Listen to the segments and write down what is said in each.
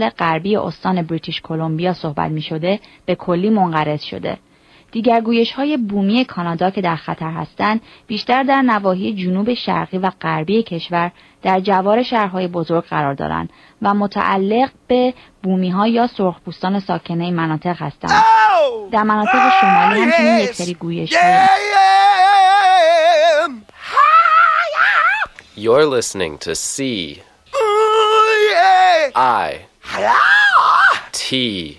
غربی استان بریتیش کلمبیا صحبت می شده به کلی منقرض شده. دیگر گویش های بومی کانادا که در خطر هستند بیشتر در نواحی جنوب شرقی و غربی کشور در جوار شهرهای بزرگ قرار دارند و متعلق به بومی ها یا سرخپوستان ساکنه این مناطق هستند. در مناطق شمالی همچنین یک سری گویش You're listening to C I T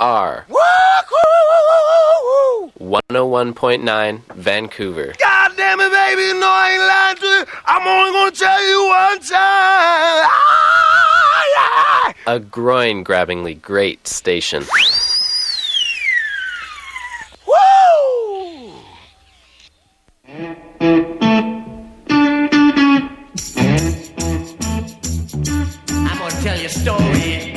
R 101.9 Vancouver. God damn it, baby, know I ain't lying to you. I'm only gonna tell you one time. Ah, yeah. A groin grabbingly great station. Woo! Story.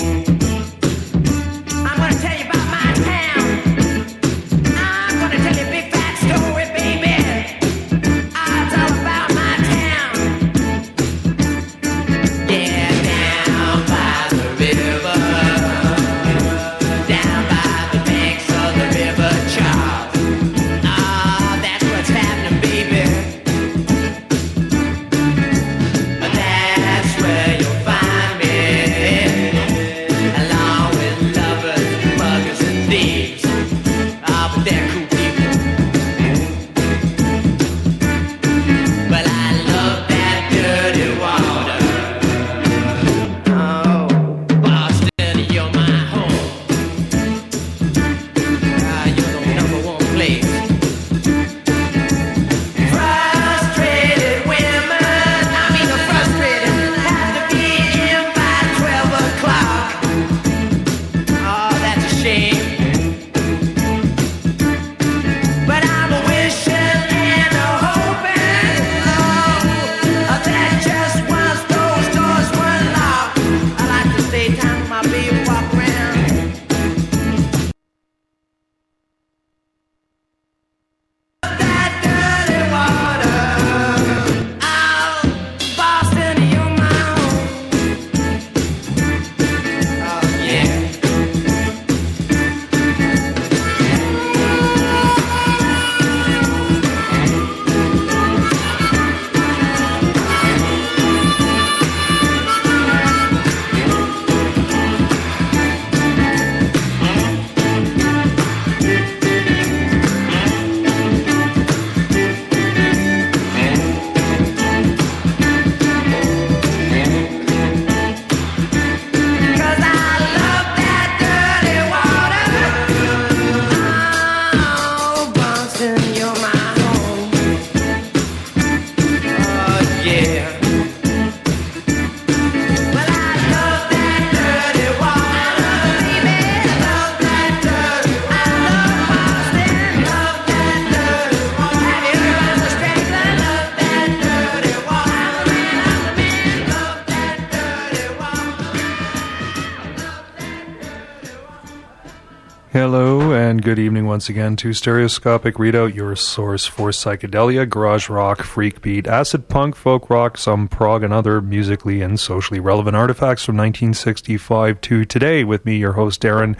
Good evening once again to Stereoscopic Readout, your source for psychedelia, garage rock, freak beat, acid punk, folk rock, some prog, and other musically and socially relevant artifacts from 1965 to today. With me, your host, Darren,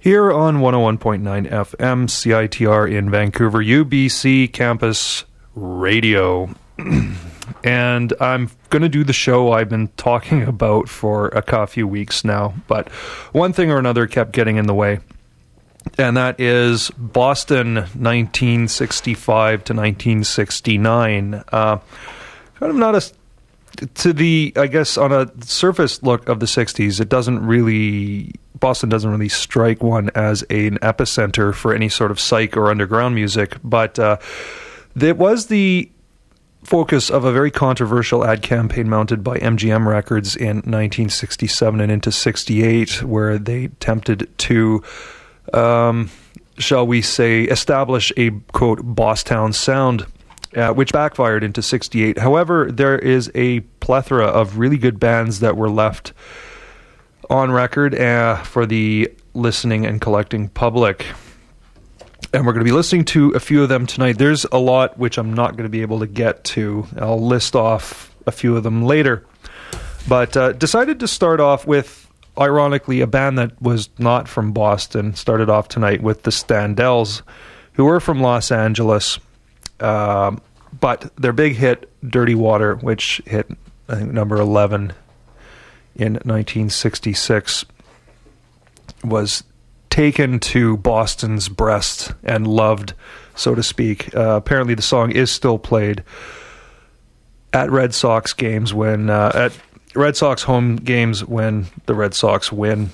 here on 101.9 FM, CITR in Vancouver, UBC Campus Radio. and I'm going to do the show I've been talking about for a few weeks now, but one thing or another kept getting in the way. And that is Boston 1965 to 1969. Uh, kind of not a to the I guess on a surface look of the 60s, it doesn't really Boston doesn't really strike one as an epicenter for any sort of psych or underground music, but uh, it was the focus of a very controversial ad campaign mounted by MGM Records in 1967 and into 68, where they attempted to, um, shall we say, establish a quote Bosstown sound. Uh, which backfired into 68. However, there is a plethora of really good bands that were left on record uh, for the listening and collecting public and we're going to be listening to a few of them tonight. There's a lot which I'm not going to be able to get to. I'll list off a few of them later. But uh, decided to start off with, ironically, a band that was not from Boston. Started off tonight with the Standells, who were from Los Angeles. Um, but their big hit, Dirty Water, which hit, I think, number 11 in 1966, was taken to Boston's breast and loved, so to speak. Uh, apparently, the song is still played at Red Sox games when uh, at Red Sox home games when the Red Sox win.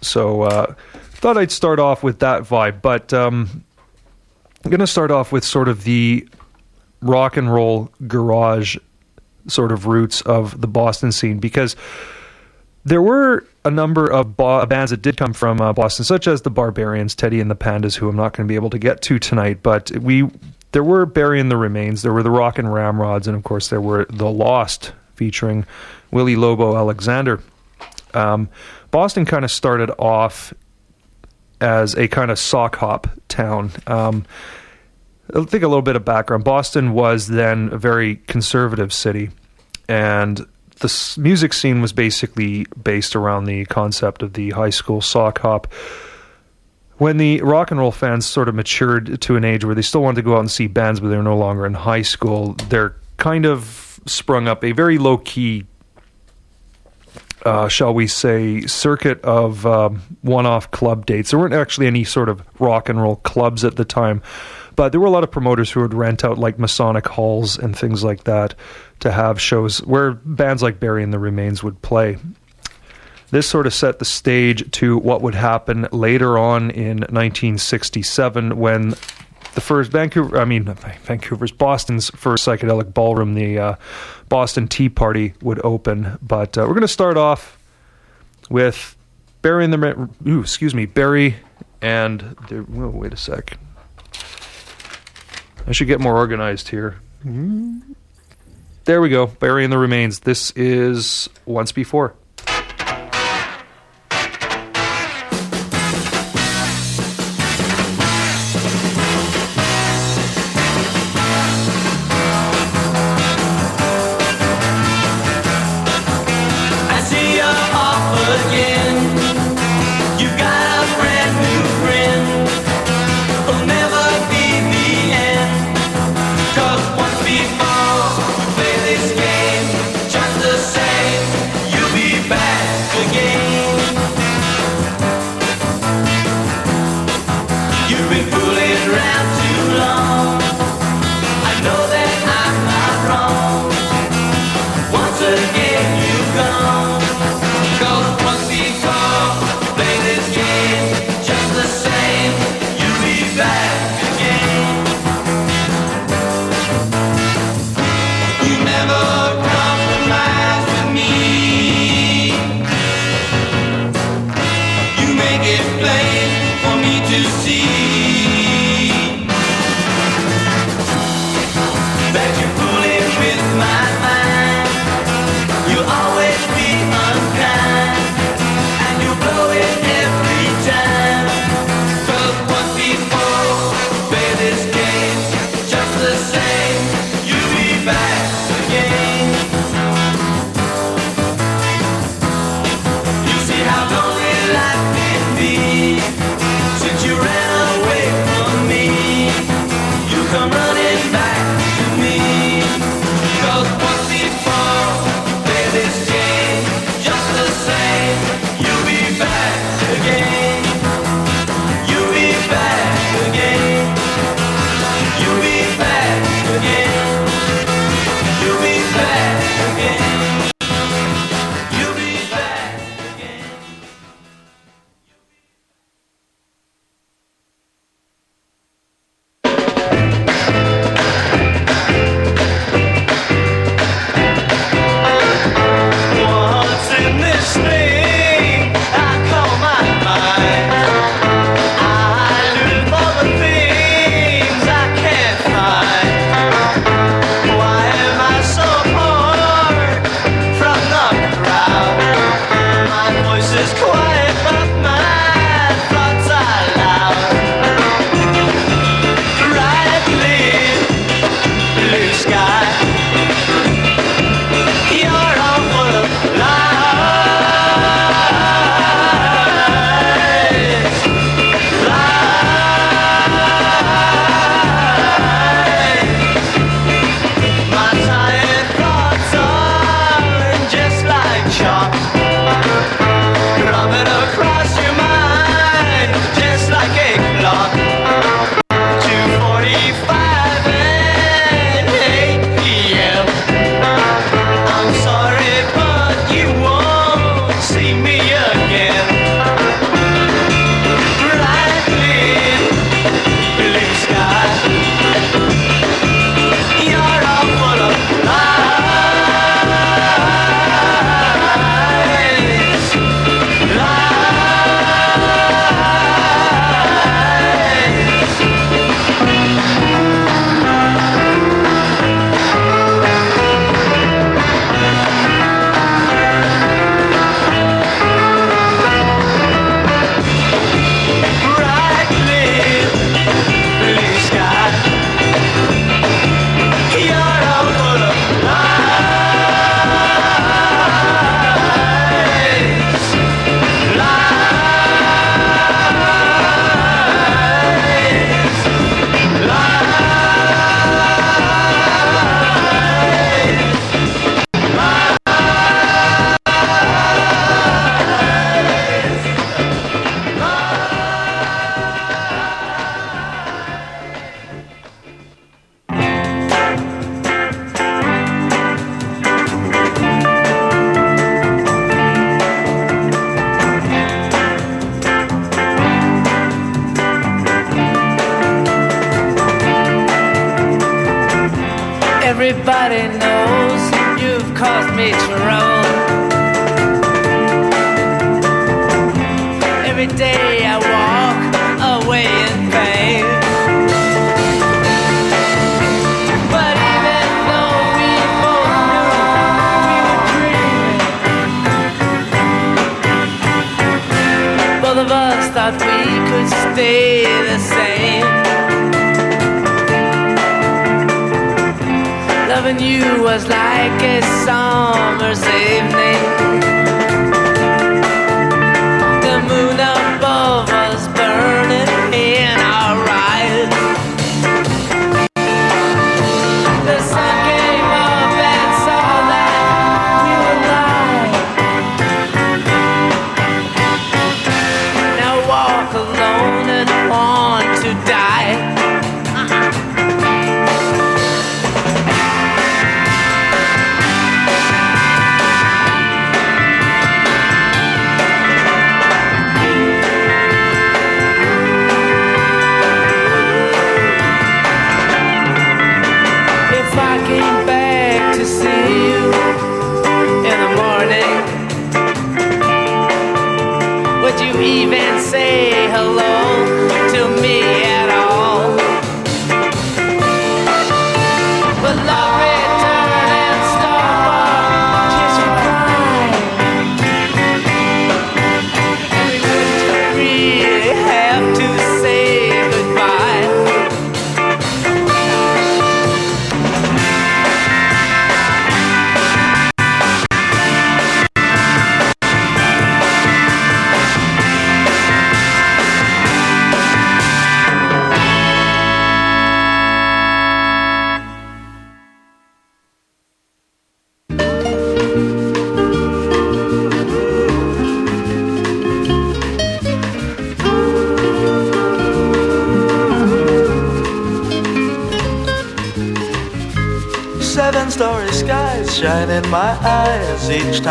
So uh, thought I'd start off with that vibe, but um, I'm going to start off with sort of the rock and roll garage sort of roots of the Boston scene because there were a number of bo- bands that did come from uh, Boston, such as the Barbarians, Teddy and the Pandas, who I'm not going to be able to get to tonight. But we there were Barry and the Remains, there were the Rock and Ramrods, and of course there were the Lost, featuring Willie Loco Alexander. Um, Boston kind of started off as a kind of sock hop town. Um, I'll think a little bit of background. Boston was then a very conservative city, and the music scene was basically based around the concept of the high school sock hop. When the rock and roll fans sort of matured to an age where they still wanted to go out and see bands, but they were no longer in high school, there kind of sprung up a very low key uh, shall we say, circuit of um, one off club dates. There weren't actually any sort of rock and roll clubs at the time, but there were a lot of promoters who would rent out like Masonic halls and things like that to have shows where bands like Barry and the Remains would play. This sort of set the stage to what would happen later on in 1967 when the first Vancouver, I mean, Vancouver's, Boston's first psychedelic ballroom, the uh, Boston Tea Party, would open. But uh, we're going to start off with Barry and the, ooh, excuse me, Barry and the, whoa, wait a sec. I should get more organized here. There we go, Barry and the Remains. This is Once Before.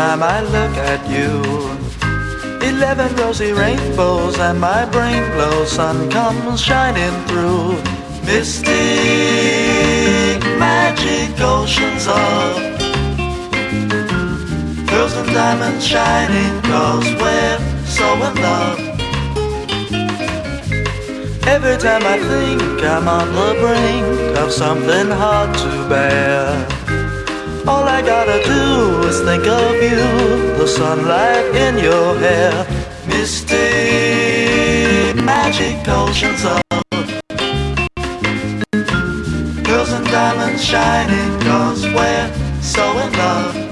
Time I look at you. Eleven rosy rainbows and my brain glows, sun comes shining through. Mystic magic oceans of pearls and diamonds shining, cause we're so in love. Every time I think I'm on the brink of something hard to bear, all I gotta do is think of you, the sunlight in your hair, misty magic oceans of pearls and diamonds shining, cause we're so in love.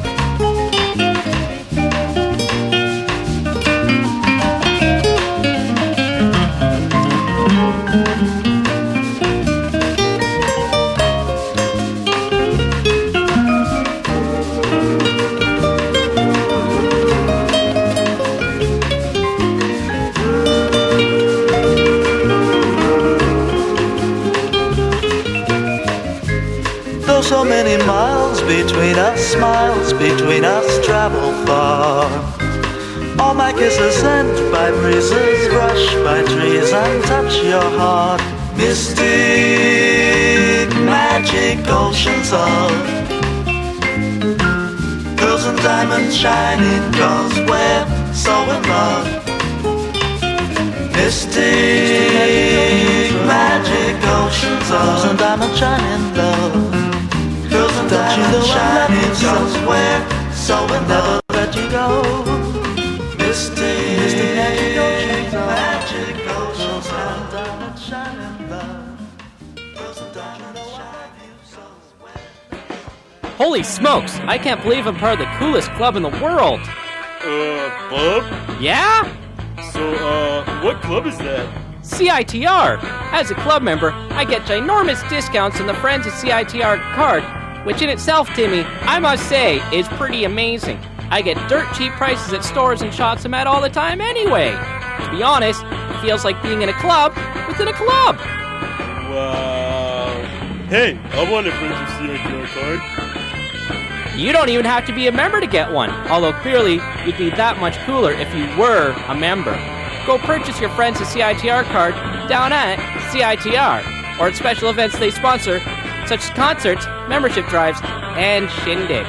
Between us, smiles between us travel far. All my kisses sent by breezes, brush by trees and touch your heart. Mystic magic oceans of pearls and diamonds shining, cause we're so in love. Mystic magic oceans of pearls and diamonds shining, love. Girls and diamonds shining, cause we're so in love. Never let you go. Mystic, mystic magic oceans, magic oceans, shining, love. Girls and diamonds shining, so Holy smokes! I can't believe I'm part of the coolest club in the world. Uh, Bob? Yeah? So, uh, what club is that? CITR. As a club member, I get ginormous discounts on the Friends of CITR card, which in itself, Timmy, I must say, is pretty amazing. I get dirt cheap prices at stores and shops I'm at all the time anyway. To be honest, it feels like being in a club within a club. Wow. Hey, I want a of CITR card. You don't even have to be a member to get one, although clearly you'd be that much cooler if you were a member. Go purchase your Friends a CITR card down at CITR or at special events they sponsor such as concerts, membership drives, and Shindig.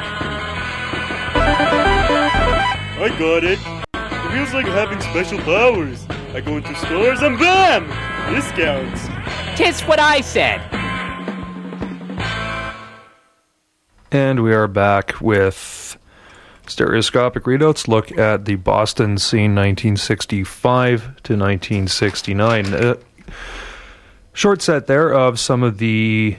I got it. It feels like having special powers. I go into stores and bam! Discounts. Tis what I said. And we are back with stereoscopic readouts. Look at the Boston scene 1965 to 1969. Uh, short set there of some of the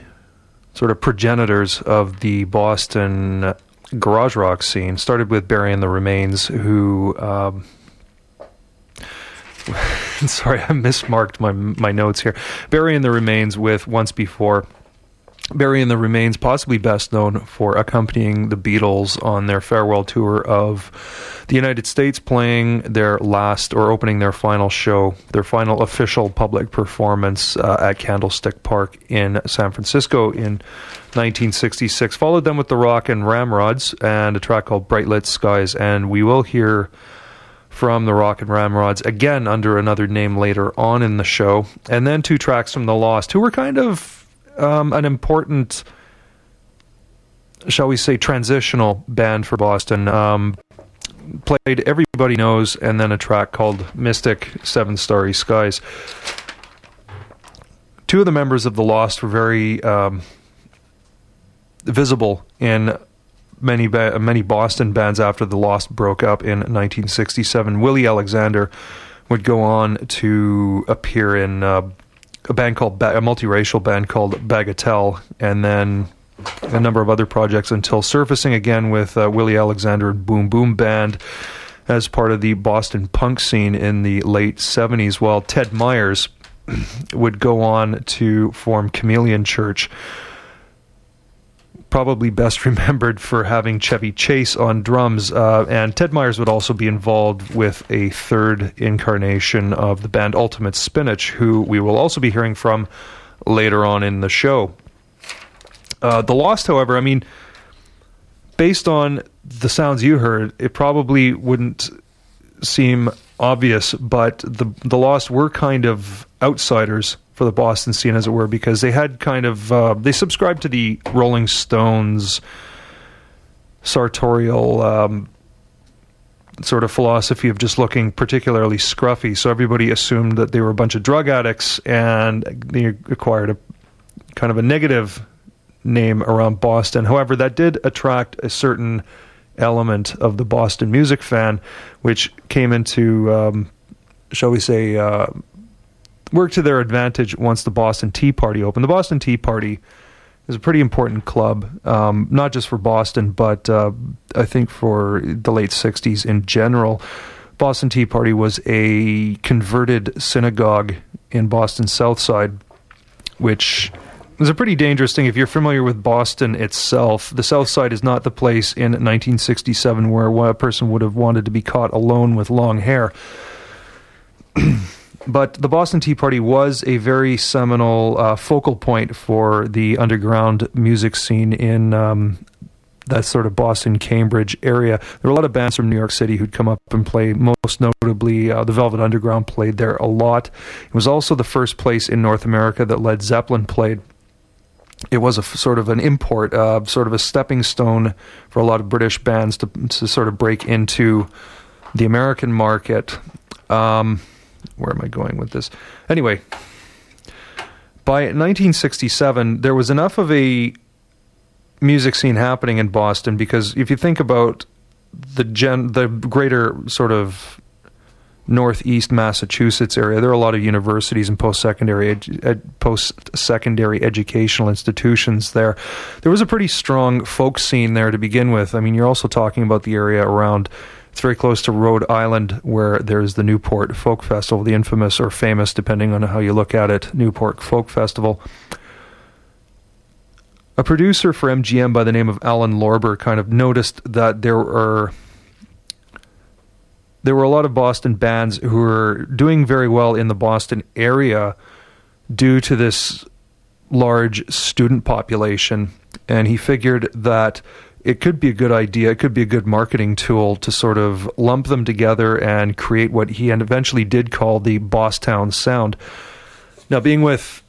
sort of progenitors of the Boston garage rock scene. Started with Barry and the Remains, who. Um, sorry, I mismarked my my notes here. Barry and the Remains with Once Before. Barry and the Remains, possibly best known for accompanying the Beatles on their farewell tour of the United States, playing their last or opening their final show, their final official public performance uh, at Candlestick Park in San Francisco in 1966. Followed them with the Rock and Ramrods and a track called Bright Lit Skies, and we will hear from the Rock and Ramrods again under another name later on in the show, and then two tracks from the Lost, who were kind of um, an important, shall we say, transitional band for Boston. Um, played Everybody Knows, and then a track called Mystic Seven Starry Skies. Two of the members of the Lost were very um, visible in many ba- many Boston bands after the Lost broke up in 1967. Willie Alexander would go on to appear in uh, a band called ba- a multiracial band called Bagatelle, and then a number of other projects until surfacing again with uh, Willie Alexander and Boom Boom Band as part of the Boston punk scene in the late 70s. While Ted Myers would go on to form Chameleon Church probably best remembered for having Chevy Chase on drums. Uh, and Ted Myers would also be involved with a third incarnation of the band Ultimate Spinach, who we will also be hearing from later on in the show. Uh, the Lost, however, I mean, based on the sounds you heard, it probably wouldn't seem obvious, but the the Lost were kind of outsiders for the Boston scene, as it were, because they had kind of uh, they subscribed to the Rolling Stones sartorial um, sort of philosophy of just looking particularly scruffy. So everybody assumed that they were a bunch of drug addicts, and they acquired a kind of a negative name around Boston. However, that did attract a certain element of the Boston music fan, which came into, um, shall we say, uh, worked to their advantage once the Boston Tea Party opened. The Boston Tea Party is a pretty important club, um, not just for Boston, but uh, I think for the late 60s in general. Boston Tea Party was a converted synagogue in Boston South Side, which is a pretty dangerous thing. If you're familiar with Boston itself, the South Side is not the place in 1967 where a person would have wanted to be caught alone with long hair. but the Boston Tea Party was a very seminal uh, focal point for the underground music scene in um, that sort of Boston, Cambridge area. There were a lot of bands from New York City who'd come up and play. Most notably, uh, the Velvet Underground played there a lot. It was also the first place in North America that Led Zeppelin played. It was a f- sort of an import, uh, sort of a stepping stone for a lot of British bands to to sort of break into the American market. Um, where am I going with this? Anyway, by 1967, there was enough of a music scene happening in Boston because if you think about the gen, the greater sort of northeast Massachusetts area, there are a lot of universities and post-secondary ed, post-secondary educational institutions there. There was a pretty strong folk scene there to begin with. I mean, you're also talking about the area around. It's very close to Rhode Island, where there's the Newport Folk Festival, the infamous or famous, depending on how you look at it, Newport Folk Festival. A producer for MGM by the name of Alan Lorber kind of noticed that there are there were a lot of Boston bands who were doing very well in the Boston area due to this large student population. And he figured that it could be a good idea, it could be a good marketing tool to sort of lump them together and create what he and eventually did call the Bosstown sound. Now, being with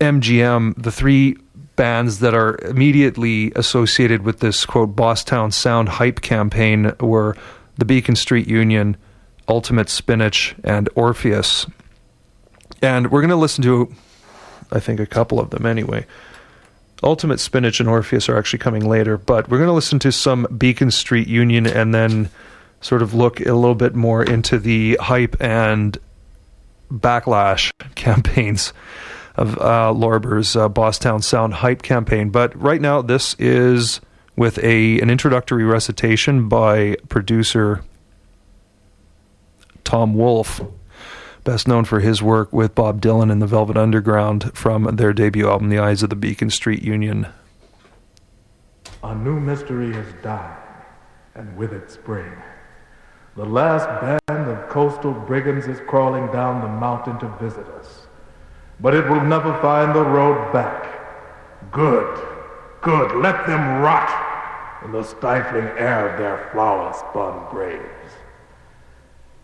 MGM, the three bands that are immediately associated with this quote Bosstown Sound hype campaign were the Beacon Street Union, Ultimate Spinach, and Orpheus. And we're going to listen to, I think, a couple of them anyway. Ultimate Spinach and Orpheus are actually coming later, but we're going to listen to some Beacon Street Union and then sort of look a little bit more into the hype and backlash campaigns of uh, Lorber's uh, Bosstown Sound hype campaign. But right now, this is with a an introductory recitation by producer Tom Wolfe, best known for his work with Bob Dylan and the Velvet Underground from their debut album, The Eyes of the Beacon Street Union. A new mystery has died, and with it spring. The last band of coastal brigands is crawling down the mountain to visit us. But it will never find the road back. Good, good, let them rot in the stifling air of their flower-spun graves.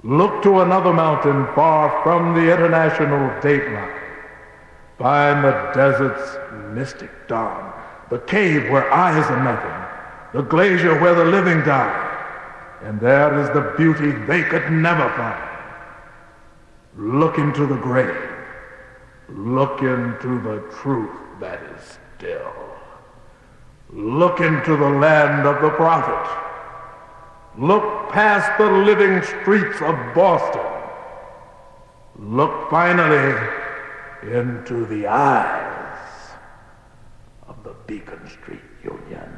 Look to another mountain far from the international dateline. Find the desert's mystic dawn, the cave where eyes are nothing, the glacier where the living die. And there is the beauty they could never find. Look into the grave. Look into the truth that is still. Look into the land of the prophet. Look past the living streets of Boston. Look finally into the eyes of the Beacon Street Union.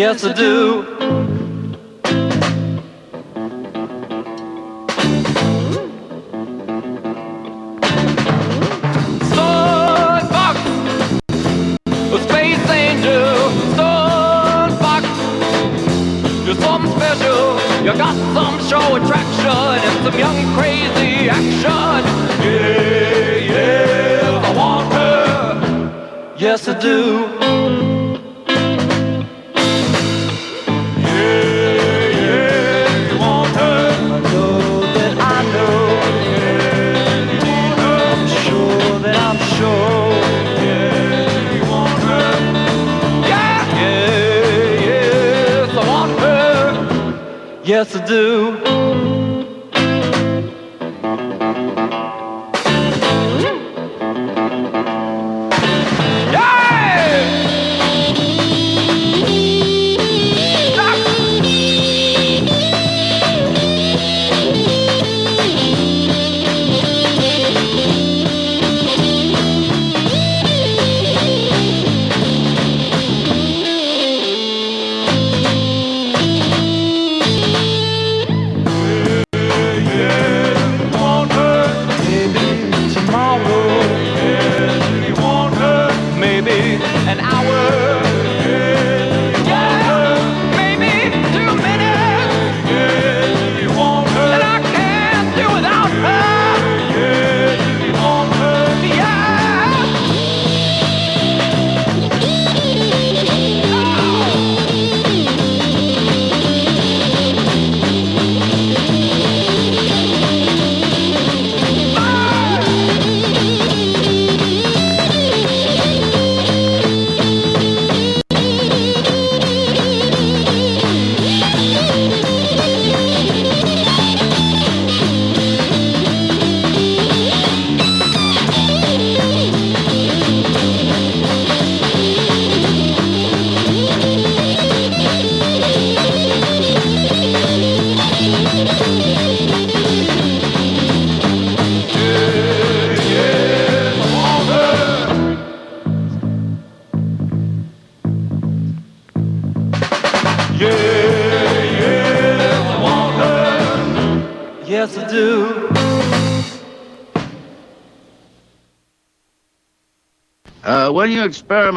Yes, I do.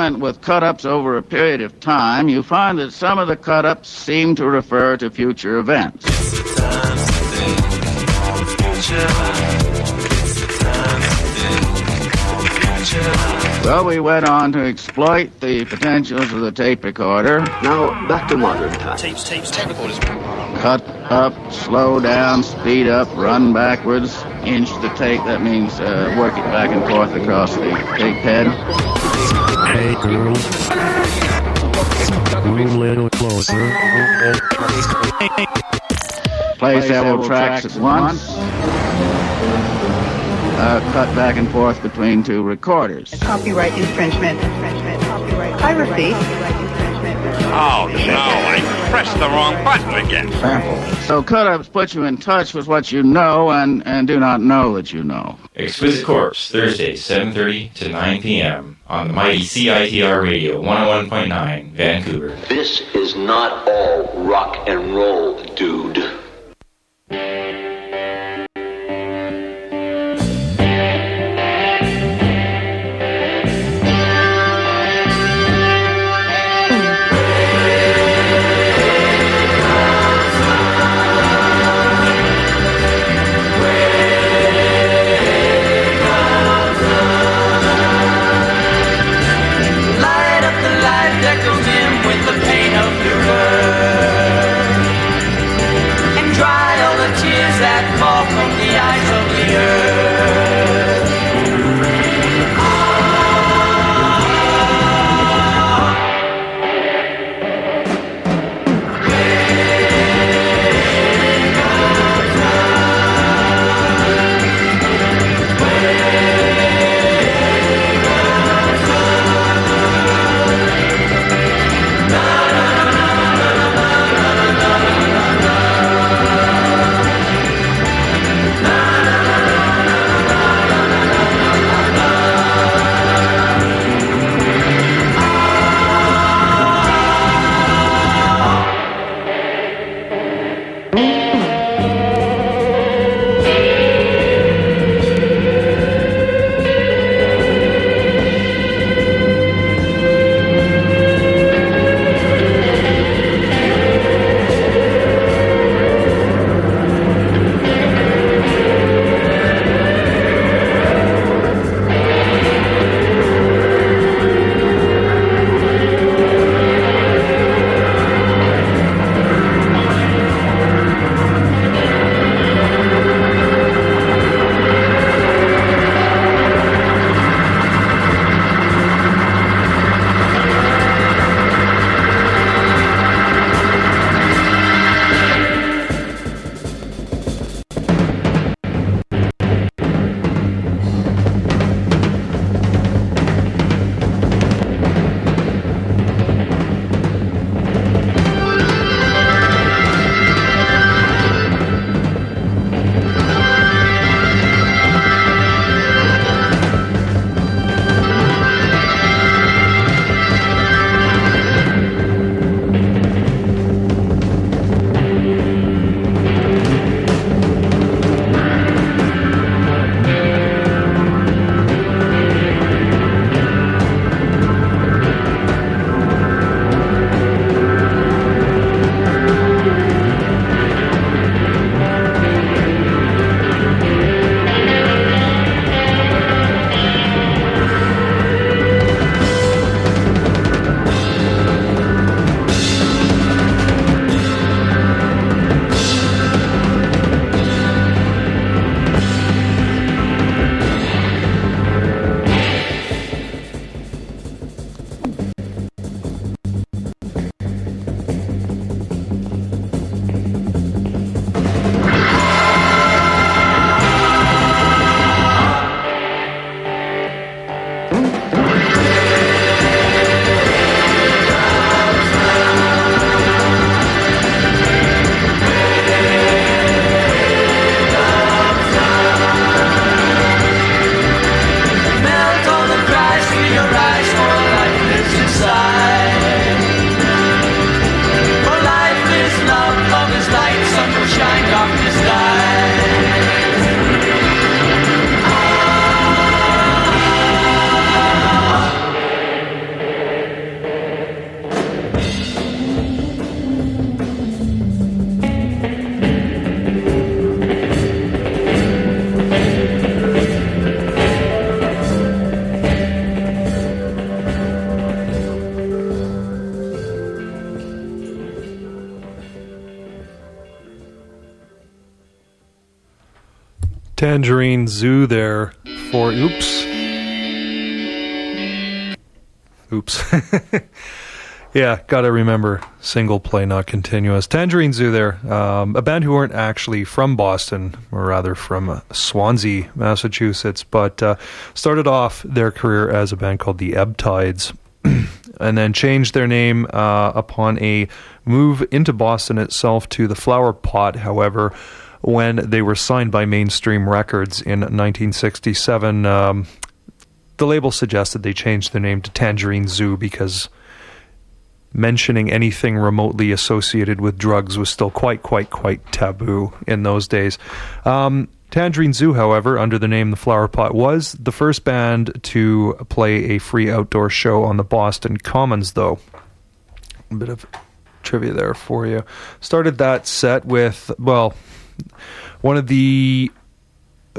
Experiment with cut-ups over a period of time, you find that some of the cut-ups seem to refer to future events. Well, we went on to exploit the potentials of the tape recorder. Now back to modern times. Tapes, tapes, tape recorders. Cut up, slow down, speed up, run backwards, inch the tape. That means uh, work it back and forth across the tape head. Hey girl. Move a little closer. Play several tracks at once. Uh, cut back and forth between two recorders. Copyright infringement. infringement. Copyright piracy. Oh no, I pressed the wrong button again. So cut-ups put you in touch with what you know and, and do not know that you know. Exquisite Corpse, Thursday, 7.30 to 9 p.m. on the mighty CITR Radio 101.9, Vancouver. This is not all rock and roll, dude. Tangerine Zoo there for oops. Oops. yeah, gotta remember single play, not continuous. Tangerine Zoo there, um, a band who weren't actually from Boston, or rather from uh, Swansea, Massachusetts, but uh, started off their career as a band called the Ebb Tides. and then changed their name uh, upon a move into Boston itself to the Flower Pot, however, when they were signed by Mainstream Records in 1967. Um, the label suggested they change their name to Tangerine Zoo because mentioning anything remotely associated with drugs was still quite, quite, quite taboo in those days. Um, Tangerine Zoo, however, under the name The Flower Pot, was the first band to play a free outdoor show on the Boston Commons, though. A bit of trivia there for you. Started that set with, well, one of the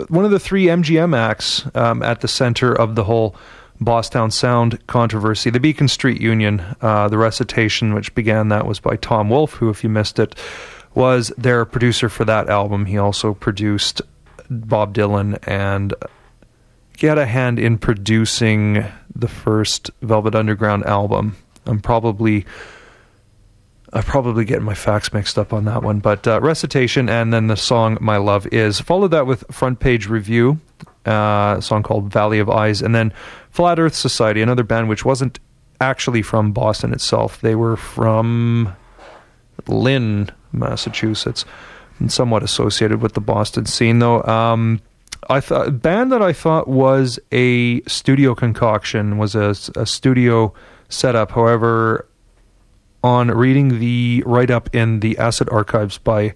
one of the three MGM acts um, at the center of the whole Boston Sound controversy. The Beacon Street Union, uh, the recitation which began that was by Tom Wolfe, who, if you missed it, was their producer for that album. He also produced Bob Dylan and he had a hand in producing the first Velvet Underground album. I'm probably I'm probably getting my facts mixed up on that one, but uh, recitation and then the song "My Love Is" followed that with front page review, uh, a song called "Valley of Eyes," and then Flat Earth Society, another band which wasn't actually from Boston itself. They were from Lynn, Massachusetts, and somewhat associated with the Boston scene, though. Um, I thought band that I thought was a studio concoction was a, a studio setup. However, on reading the write up in the Acid Archives by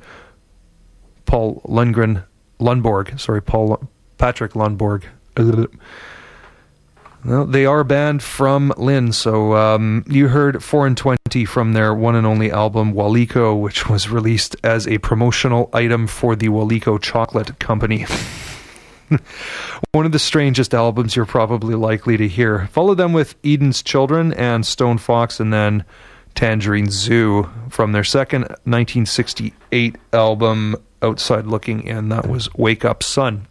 Paul Lundgren, Lundborg, sorry, Paul Patrick Lundborg. Well, they are banned from Lynn, so um, you heard 4 and 20 from their one and only album Waleeco, which was released as a promotional item for the Waleeco Chocolate Company. one of the strangest albums you're probably likely to hear. Follow them with Eden's Children and Stone Fox, and then Tangerine Zoo from their second 1968 album, Outside Looking In. That was Wake Up Sun.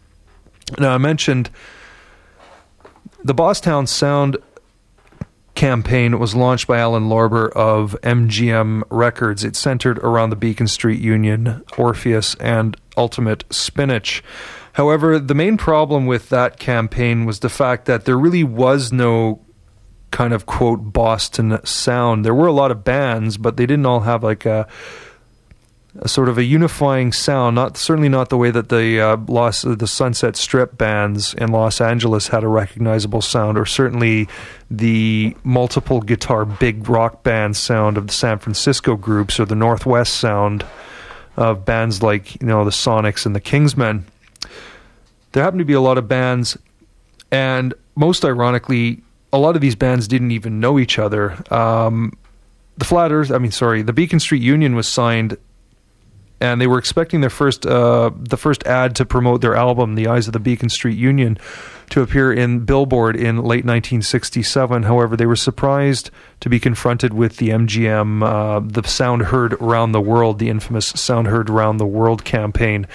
Now, I mentioned the Bosstown Sound campaign was launched by Alan Lorber of MGM Records. It centered around the Beacon Street Union, Orpheus, and Ultimate Spinach. However, the main problem with that campaign was the fact that there really was no kind of quote Boston sound. There were a lot of bands, but they didn't all have like a, a sort of a unifying sound. Not certainly not the way that the uh, Los the Sunset Strip bands in Los Angeles had a recognizable sound, or certainly the multiple guitar big rock band sound of the San Francisco groups, or the Northwest sound of bands like you know the Sonics and the Kingsmen. There happened to be a lot of bands, and most ironically, a lot of these bands didn't even know each other. Um, the Flat Earth, I mean, sorry, the Beacon Street Union was signed, and they were expecting their first, uh, the first ad to promote their album, "The Eyes of the Beacon Street Union," to appear in Billboard in late 1967. However, they were surprised to be confronted with the MGM, uh, the Sound Heard Around the World, the infamous Sound Heard Around the World campaign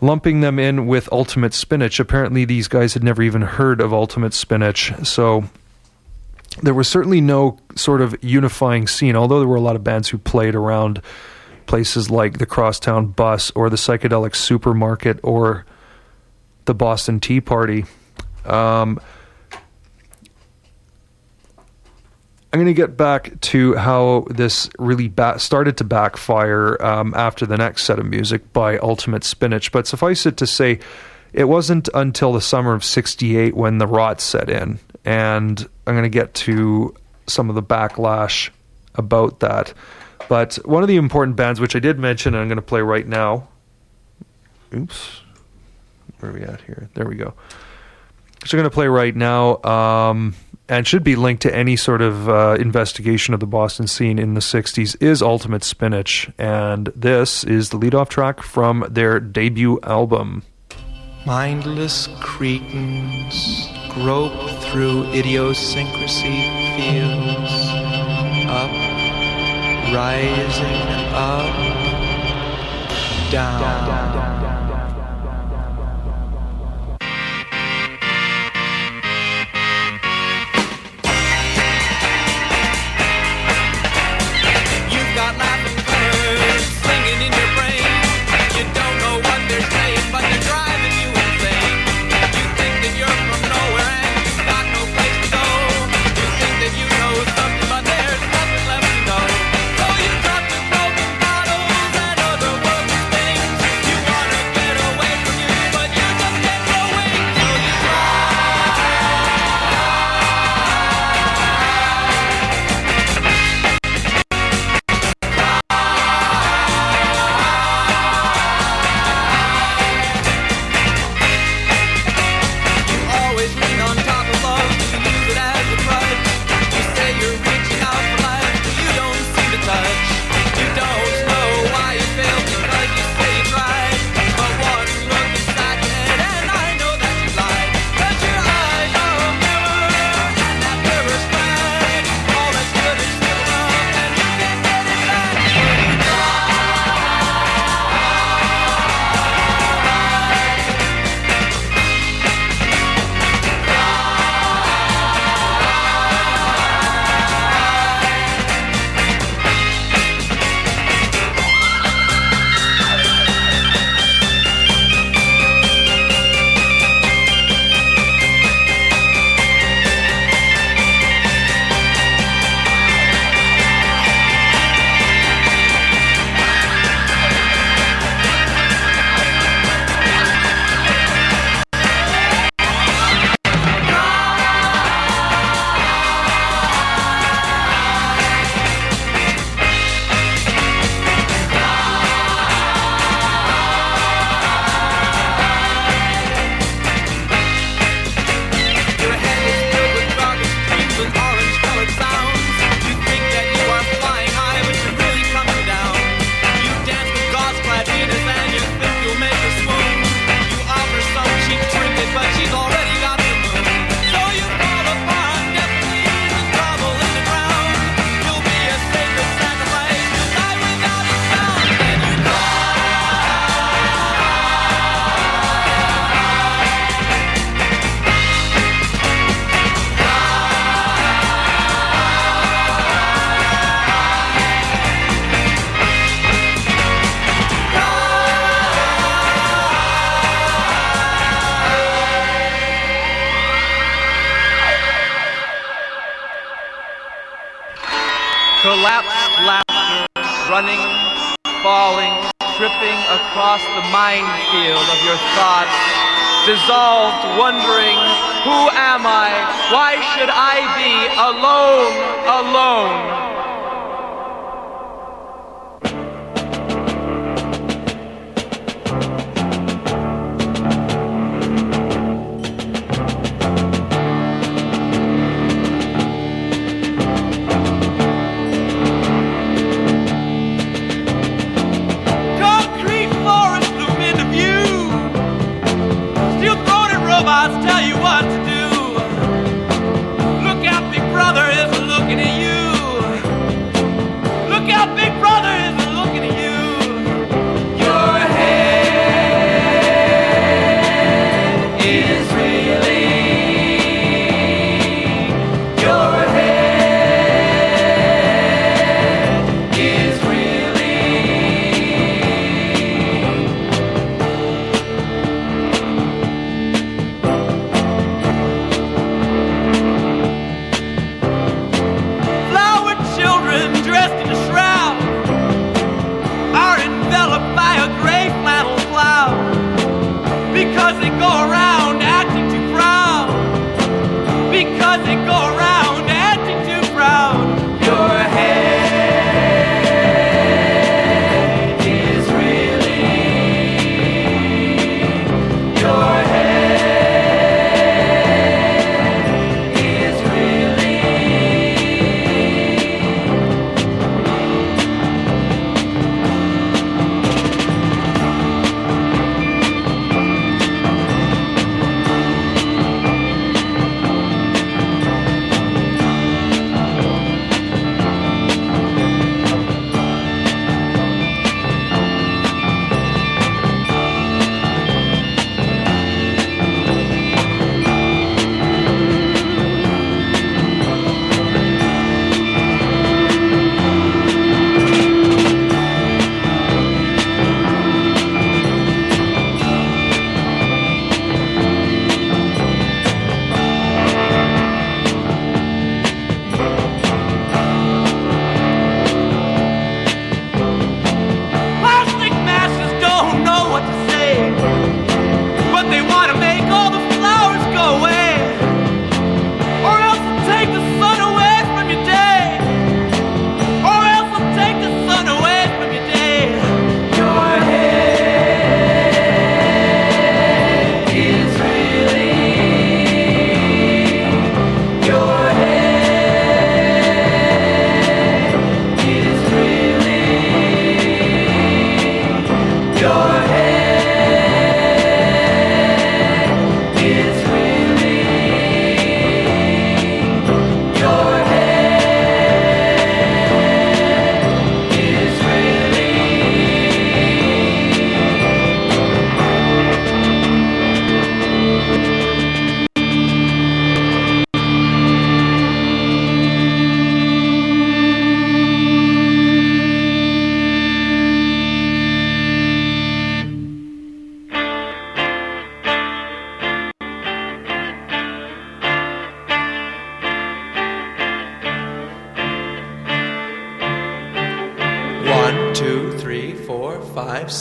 lumping them in with Ultimate Spinach. Apparently, these guys had never even heard of Ultimate Spinach, so there was certainly no sort of unifying scene. Although there were a lot of bands who played around places like the Crosstown Bus or the Psychedelic Supermarket or the Boston Tea Party. Um, I'm going to get back to how this really ba- started to backfire um, after the next set of music by Ultimate Spinach. But suffice it to say, it wasn't until the summer of 68 when the rot set in. And I'm going to get to some of the backlash about that. But one of the important bands, which I did mention, and I'm going to play right now. Oops. Where are we at here? There we go. So I'm going to play right now. Um, and should be linked to any sort of uh, investigation of the Boston scene in the 60s, is Ultimate Spinach. And this is the lead off track from their debut album. Mindless cretins grope through idiosyncrasy fields, up, rising up, down.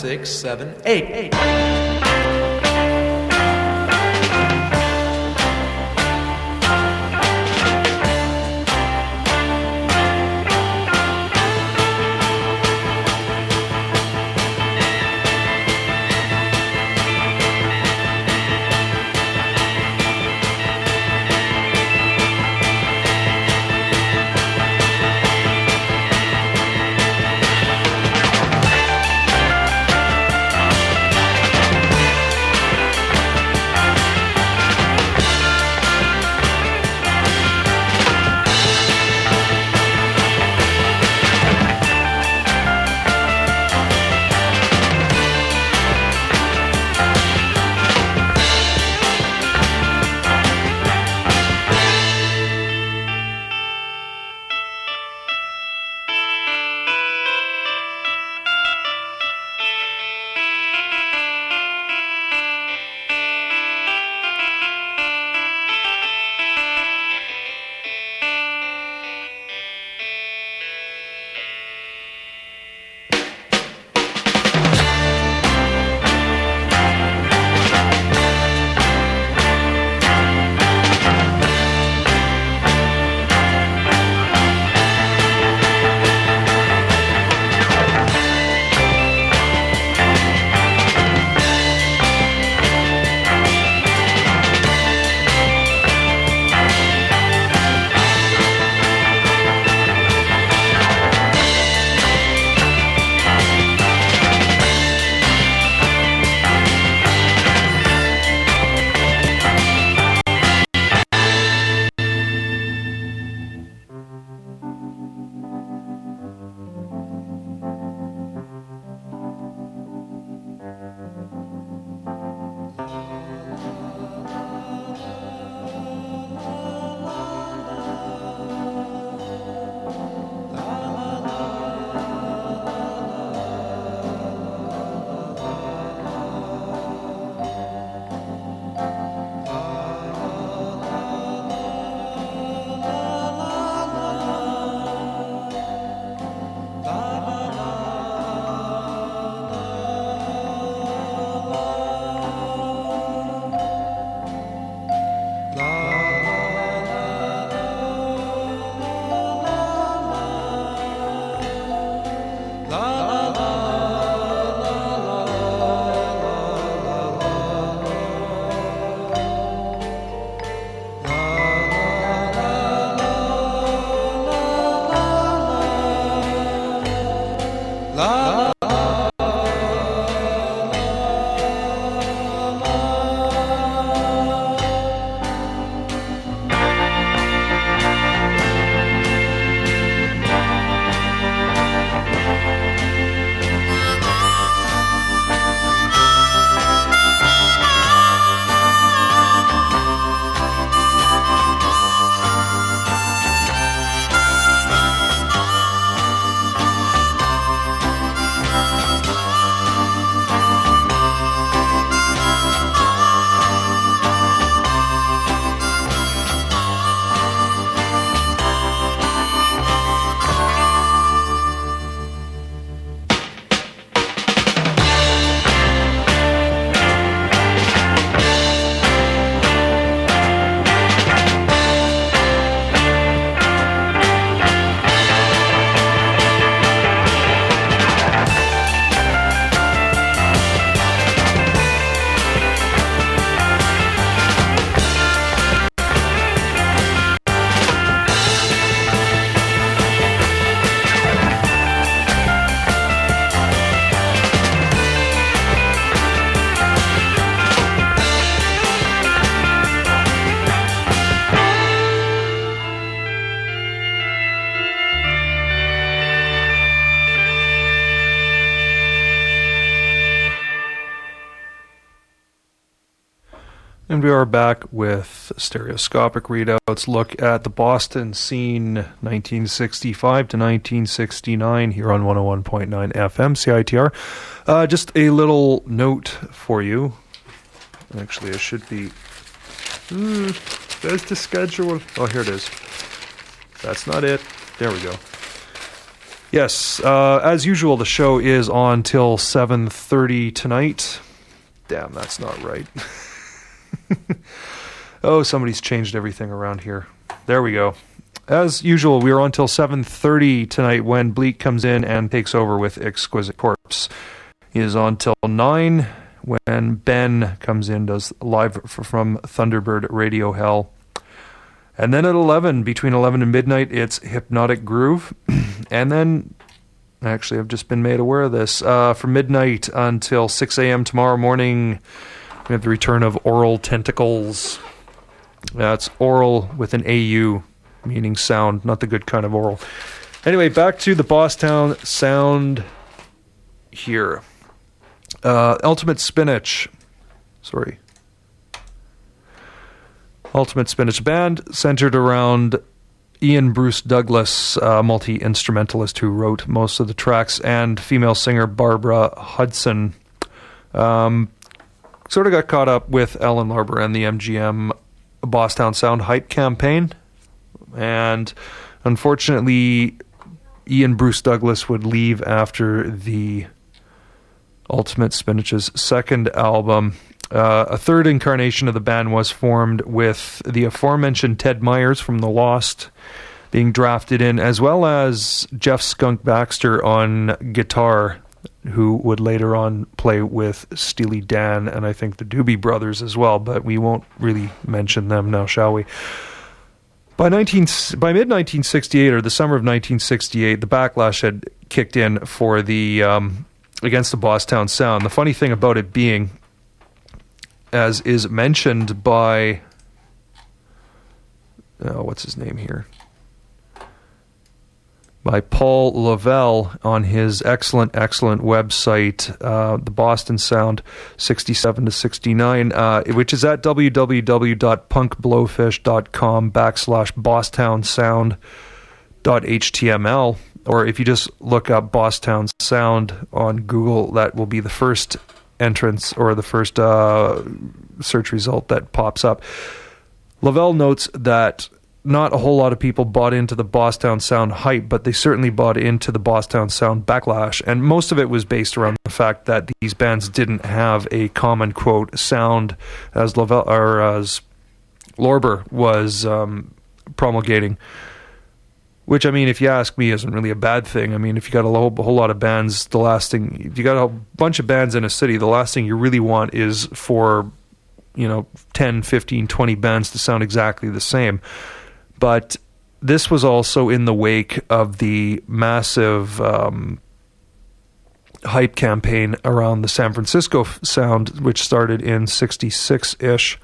Six, seven, eight. And back with stereoscopic readouts. Look at the Boston scene 1965 to 1969 here on 101.9 FM CITR. Uh, just a little note for you. Actually, it should be. Hmm, there's the schedule. Oh, here it is. That's not it. There we go. Yes, uh, as usual, the show is on till 7.30 tonight. Damn, that's not right. oh, somebody's changed everything around here. There we go. As usual, we are on till 7.30 tonight when Bleak comes in and takes over with Exquisite Corpse. He is on till 9 when Ben comes in, does live from Thunderbird Radio Hell. And then at 11, between 11 and midnight, it's Hypnotic Groove. and then, actually, I've just been made aware of this. Uh, from midnight until 6 a.m. tomorrow morning, we have the return of Aural Tentacles. That's oral with an AU, meaning sound, not the good kind of oral. Anyway, back to the Bosstown sound here. Uh, Ultimate Spinach. Sorry. Ultimate Spinach Band, centered around Ian Bruce Douglas, a multi instrumentalist who wrote most of the tracks, and female singer Barbara Hudson. Um, sort of got caught up with Alan Lorber and the MGM Bosstown Sound hype campaign. And unfortunately, Ian Bruce Douglas would leave after the Ultimate Spinach's second album. Uh, a third incarnation of the band was formed with the aforementioned Ted Myers from The Lost being drafted in, as well as Jeff Skunk Baxter on guitar, who would later on play with Steely Dan and I think the Doobie Brothers as well, but we won't really mention them now, shall we? By 19, by mid 1968 or the summer of 1968, the backlash had kicked in for the um, against the Bosstown sound. The funny thing about it being, as is mentioned by, oh, what's his name here? By Paul Lavelle on his excellent, excellent website, uh, the Boston Sound 67 to 69, uh, which is at www.punkblowfish.com backslash Bosstown Sound .html or if you just look up Bosstown Sound on Google, that will be the first entrance or the first uh, search result that pops up. Lavelle notes that not a whole lot of people bought into the Boston Sound hype, but they certainly bought into the Boston Sound backlash, and most of it was based around the fact that these bands didn't have a common quote sound as Lavelle or as Lorber was um, promulgating. Which I mean, if you ask me, isn't really a bad thing. I mean, if you got a whole, whole lot of bands, the last thing if you got a bunch of bands in a city, the last thing you really want is for you know 10, 15, 20 bands to sound exactly the same. But this was also in the wake of the massive um, hype campaign around the San Francisco sound, which started in '66 ish,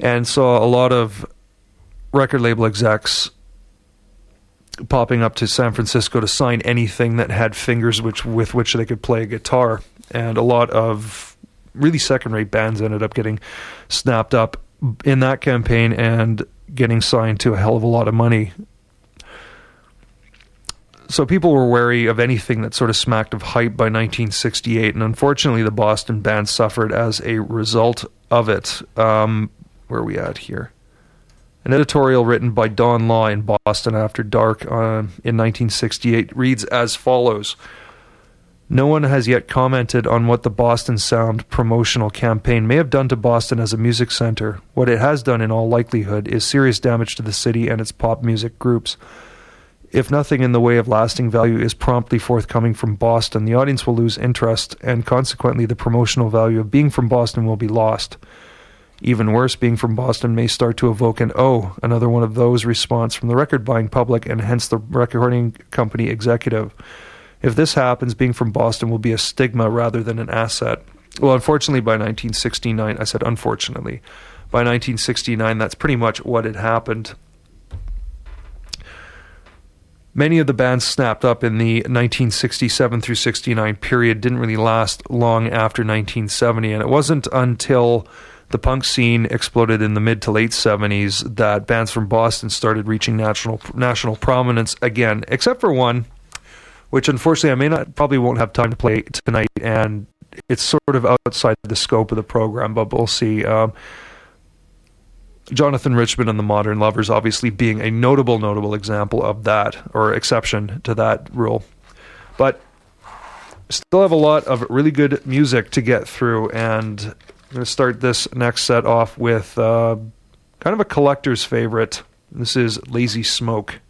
and saw a lot of record label execs popping up to San Francisco to sign anything that had fingers which with which they could play a guitar, and a lot of really second-rate bands ended up getting snapped up in that campaign and getting signed to a hell of a lot of money. So people were wary of anything that sort of smacked of hype by 1968, and unfortunately, the Boston band suffered as a result of it. Um, where are we at here? An editorial written by Don Law in Boston After Dark uh, in 1968 reads as follows No one has yet commented on what the Boston Sound promotional campaign may have done to Boston as a music center. What it has done, in all likelihood, is serious damage to the city and its pop music groups. If nothing in the way of lasting value is promptly forthcoming from Boston, the audience will lose interest, and consequently, the promotional value of being from Boston will be lost. Even worse, being from Boston may start to evoke an oh, another one of those response from the record buying public and hence the recording company executive. If this happens, being from Boston will be a stigma rather than an asset. Well, unfortunately, by 1969, I said unfortunately, by 1969, that's pretty much what had happened. Many of the bands snapped up in the 1967 through 69 period didn't really last long after 1970, and it wasn't until the punk scene exploded in the mid to late 70s that bands from Boston started reaching national national prominence again, except for one which unfortunately I may not probably won't have time to play tonight, and it's sort of outside the scope of the program, but we'll see. Um, Jonathan Richman and the Modern Lovers, obviously, being a notable, notable example of that or exception to that rule. But still have a lot of really good music to get through, and I'm going to start this next set off with uh, kind of a collector's favorite. This is Lazy Smoke.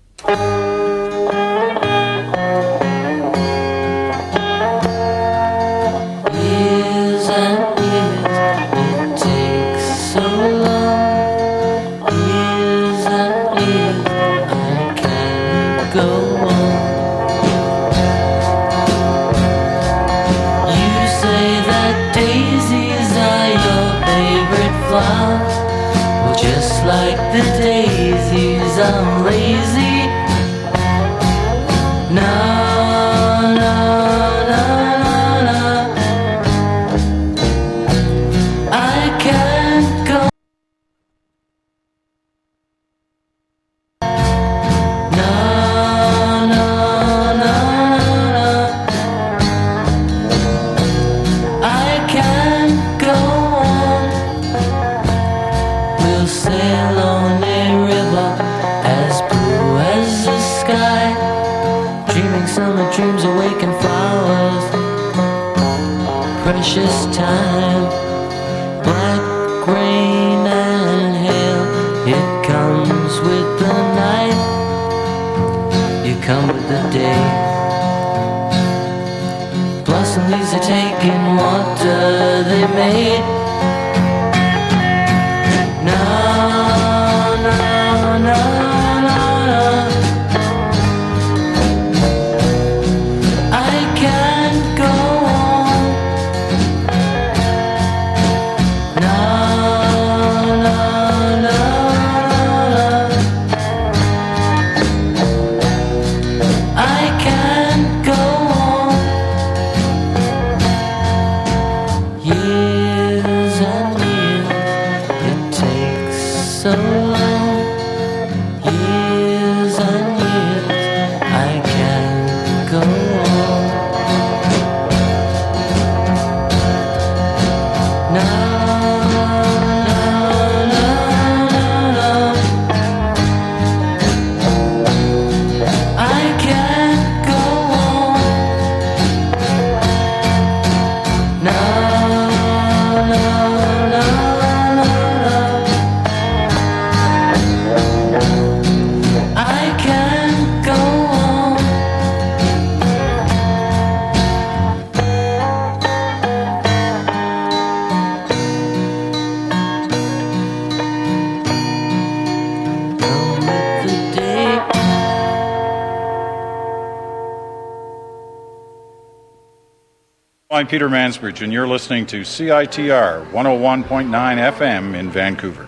I'm Peter Mansbridge, and you're listening to CITR 101.9 FM in Vancouver.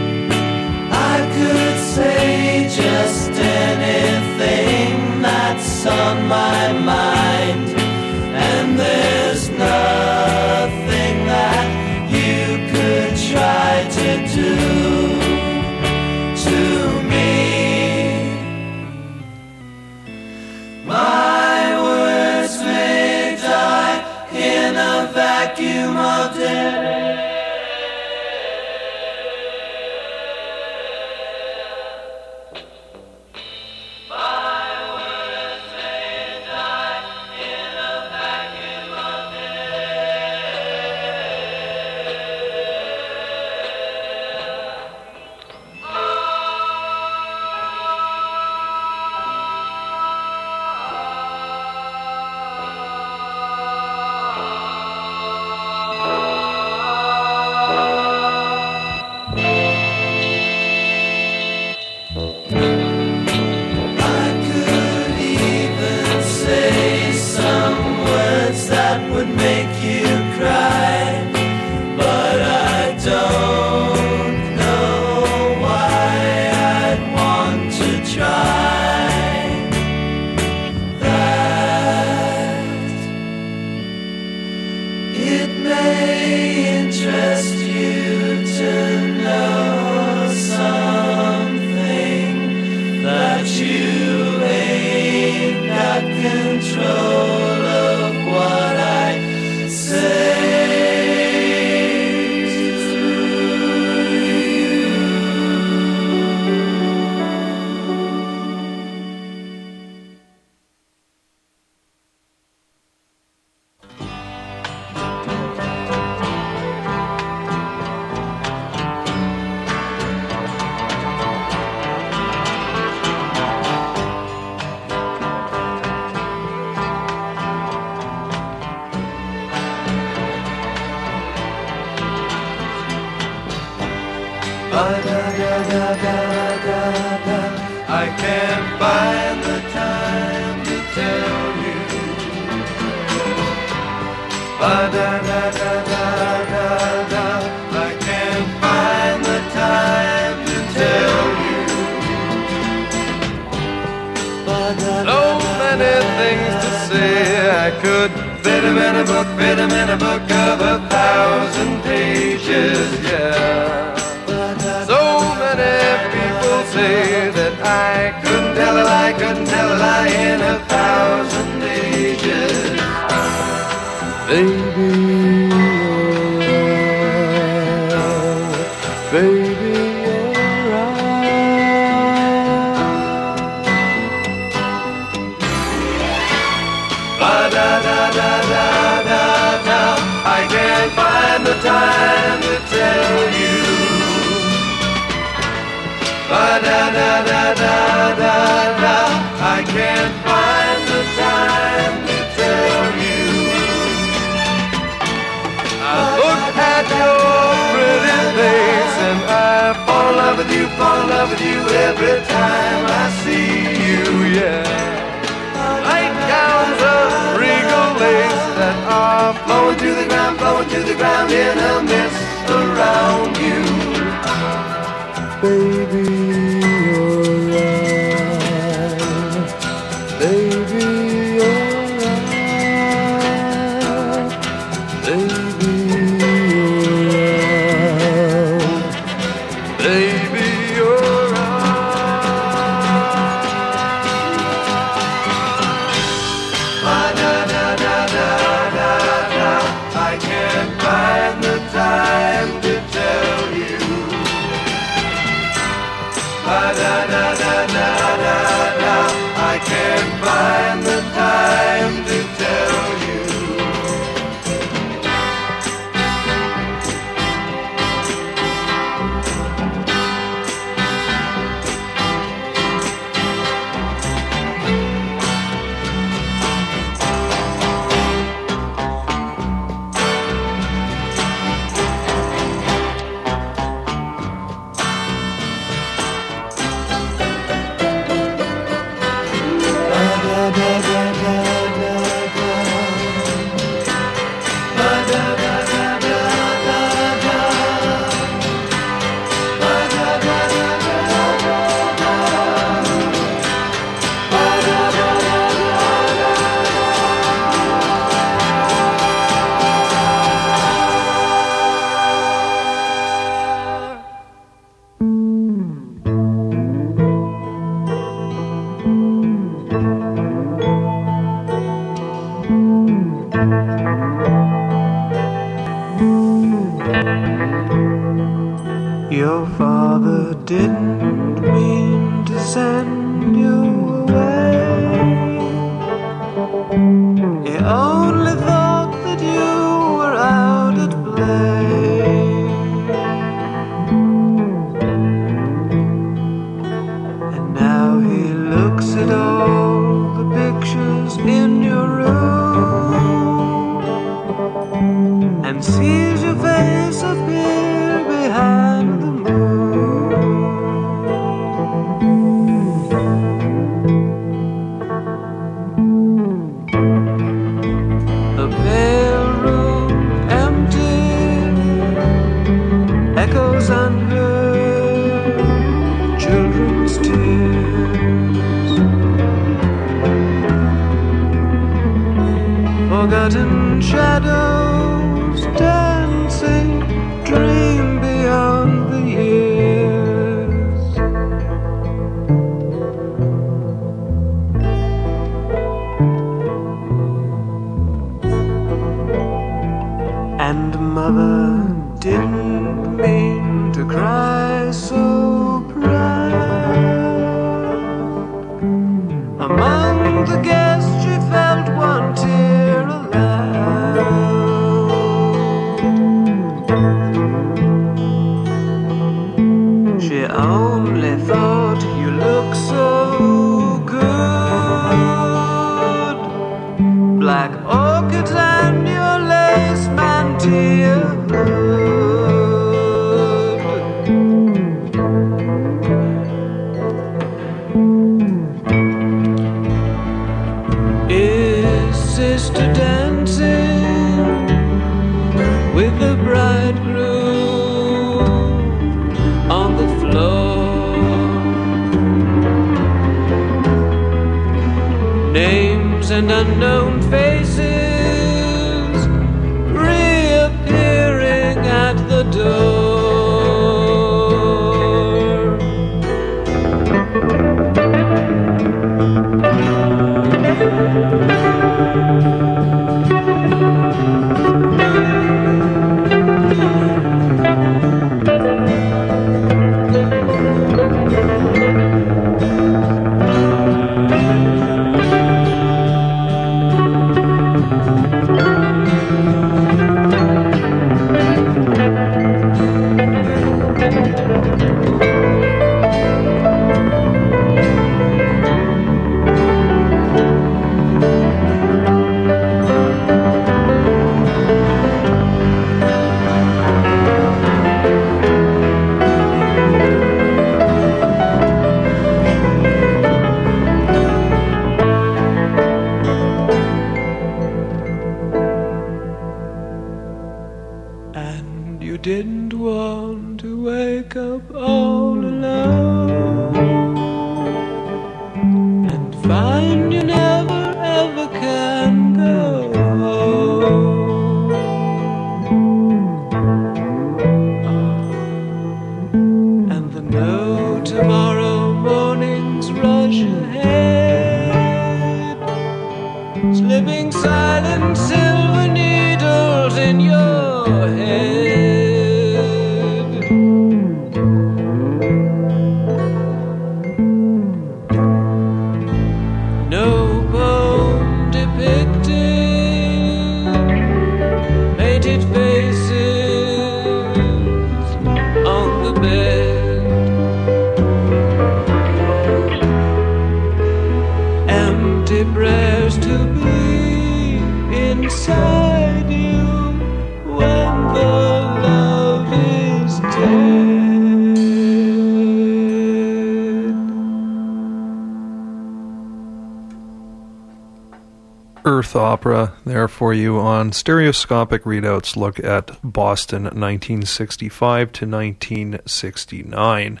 Earth Opera there for you on stereoscopic readouts. Look at Boston 1965 to 1969.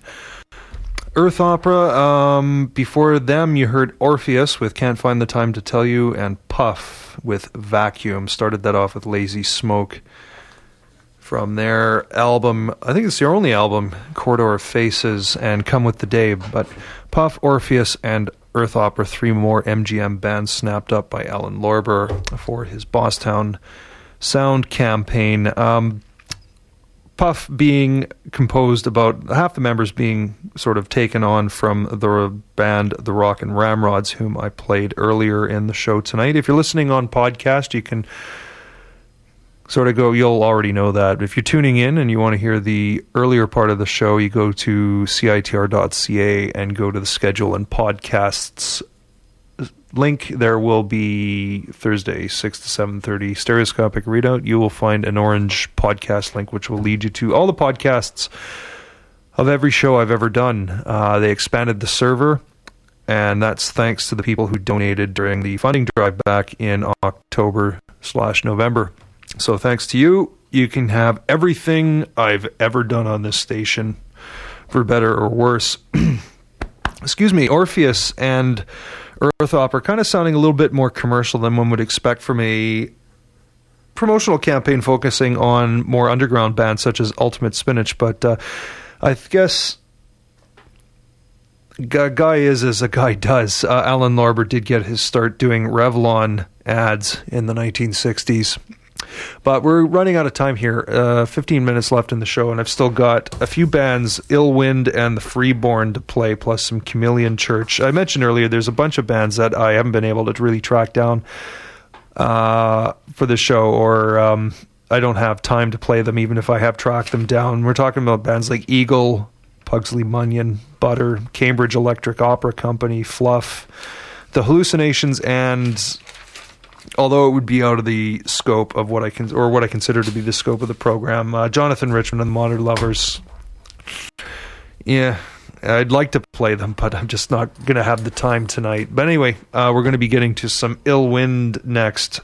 Earth Opera, um, before them you heard Orpheus with Can't Find the Time to Tell You and Puff with Vacuum. Started that off with Lazy Smoke from their album, I think it's their only album, Corridor of Faces and Come With the Day. But Puff, Orpheus, and Earth Opera, three more MGM bands snapped up by Alan Lorber for his Bosstown Sound campaign. Um, Puff being composed about half the members being sort of taken on from the band The Rockin' Ramrods, whom I played earlier in the show tonight. If you're listening on podcast, you can sort of go, you'll already know that. If you're tuning in and you want to hear the earlier part of the show, you go to citr.ca and go to the schedule and podcasts link. There will be Thursday, 6 to 7.30 stereoscopic readout. You will find an orange podcast link, which will lead you to all the podcasts of every show I've ever done. Uh, they expanded the server and that's thanks to the people who donated during the funding drive back in October slash November. So thanks to you. You can have everything I've ever done on this station, for better or worse. Excuse me, Orpheus and Earth Opera kind of sounding a little bit more commercial than one would expect from a promotional campaign focusing on more underground bands such as Ultimate Spinach. But uh, I guess Gu- guy is as a guy does. Uh, Alan Lorber did get his start doing Revlon ads in the 1960s. But we're running out of time here. Uh, 15 minutes left in the show, and I've still got a few bands, Ill Wind and the Freeborn, to play, plus some Chameleon Church. I mentioned earlier there's a bunch of bands that I haven't been able to really track down uh, for the show, or um, I don't have time to play them, even if I have tracked them down. We're talking about bands like Eagle, Pugsley Munyon, Butter, Cambridge Electric Opera Company, Fluff, The Hallucinations, and although it would be out of the scope of what I can or what I consider to be the scope of the program, uh, Jonathan Richman and the Modern Lovers. Yeah, I'd like to play them, but I'm just not going to have the time tonight. But anyway, uh, we're going to be getting to some ill wind next.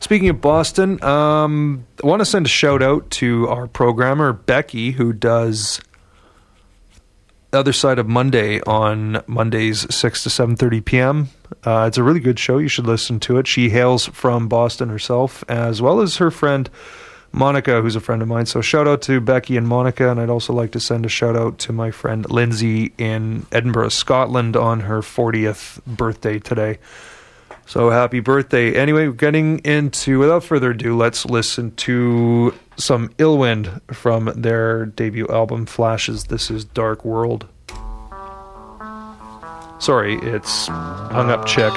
Speaking of Boston, um, I want to send a shout out to our programmer Becky, who does other side of Monday on Mondays six to seven thirty p.m. Uh, it's a really good show. You should listen to it. She hails from Boston herself, as well as her friend Monica, who's a friend of mine. So shout out to Becky and Monica, and I'd also like to send a shout out to my friend Lindsay in Edinburgh, Scotland, on her fortieth birthday today. So happy birthday. Anyway, getting into, without further ado, let's listen to some Illwind from their debut album, Flashes. This is Dark World. Sorry, it's hung up chick.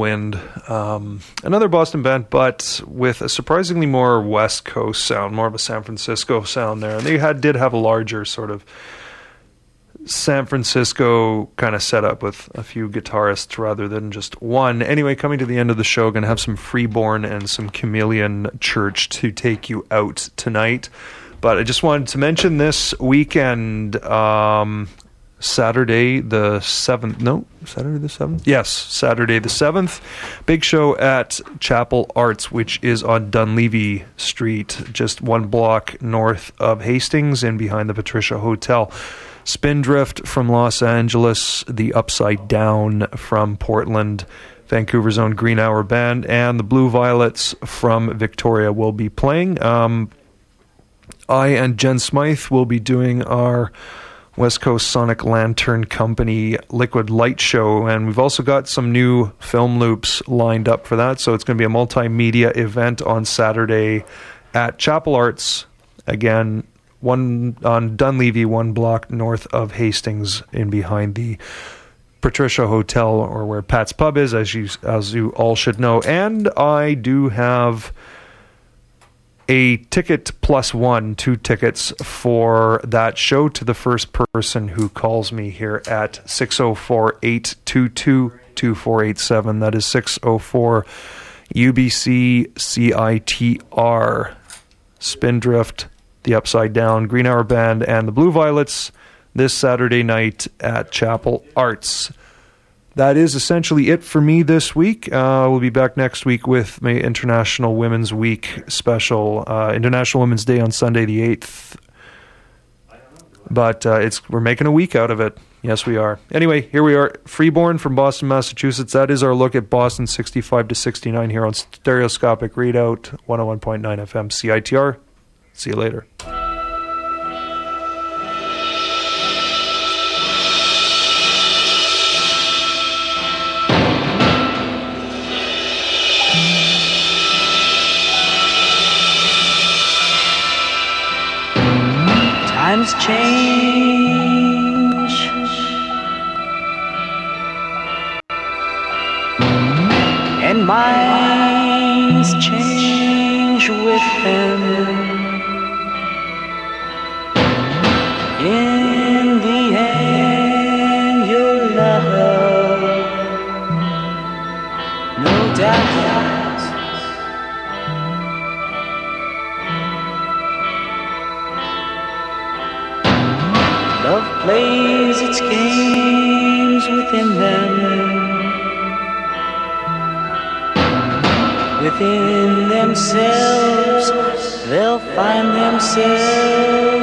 Wind. Um, another Boston band, but with a surprisingly more West Coast sound, more of a San Francisco sound there. And they had did have a larger sort of San Francisco kind of setup with a few guitarists rather than just one. Anyway, coming to the end of the show, going to have some Freeborn and some Chameleon Church to take you out tonight. But I just wanted to mention this weekend, um, Saturday the 7th. No, Saturday the 7th? Yes, Saturday the 7th. Big show at Chapel Arts, which is on Dunlevy Street, just one block north of Hastings and behind the Patricia Hotel. Spindrift from Los Angeles, The Upside Down from Portland, Vancouver's own Green Hour Band, and the Blue Violets from Victoria will be playing. Um, I and Jen Smythe will be doing our West Coast Sonic Lantern Company Liquid Light Show, and we've also got some new film loops lined up for that. So it's going to be a multimedia event on Saturday at Chapel Arts. Again, one on Dunlevy, one block north of Hastings, in behind the Patricia Hotel, or where Pat's Pub is, as you as you all should know. And I do have a ticket plus one, two tickets for that show to the first person who calls me here at 604 822 2487. That is 604 UBC CITR. Spindrift, The Upside Down, Green Hour Band, and the Blue Violets this Saturday night at Chapel Arts that is essentially it for me this week. Uh, we'll be back next week with my International Women's Week special, uh, International Women's Day on Sunday the eighth. But uh, it's we're making a week out of it. Yes, we are. Anyway, here we are, Freeborn from Boston, Massachusetts. That is our look at Boston, sixty-five to sixty-nine here on Stereoscopic Readout, one hundred one point nine FM, CITR. See you later. And minds change with them. Find themselves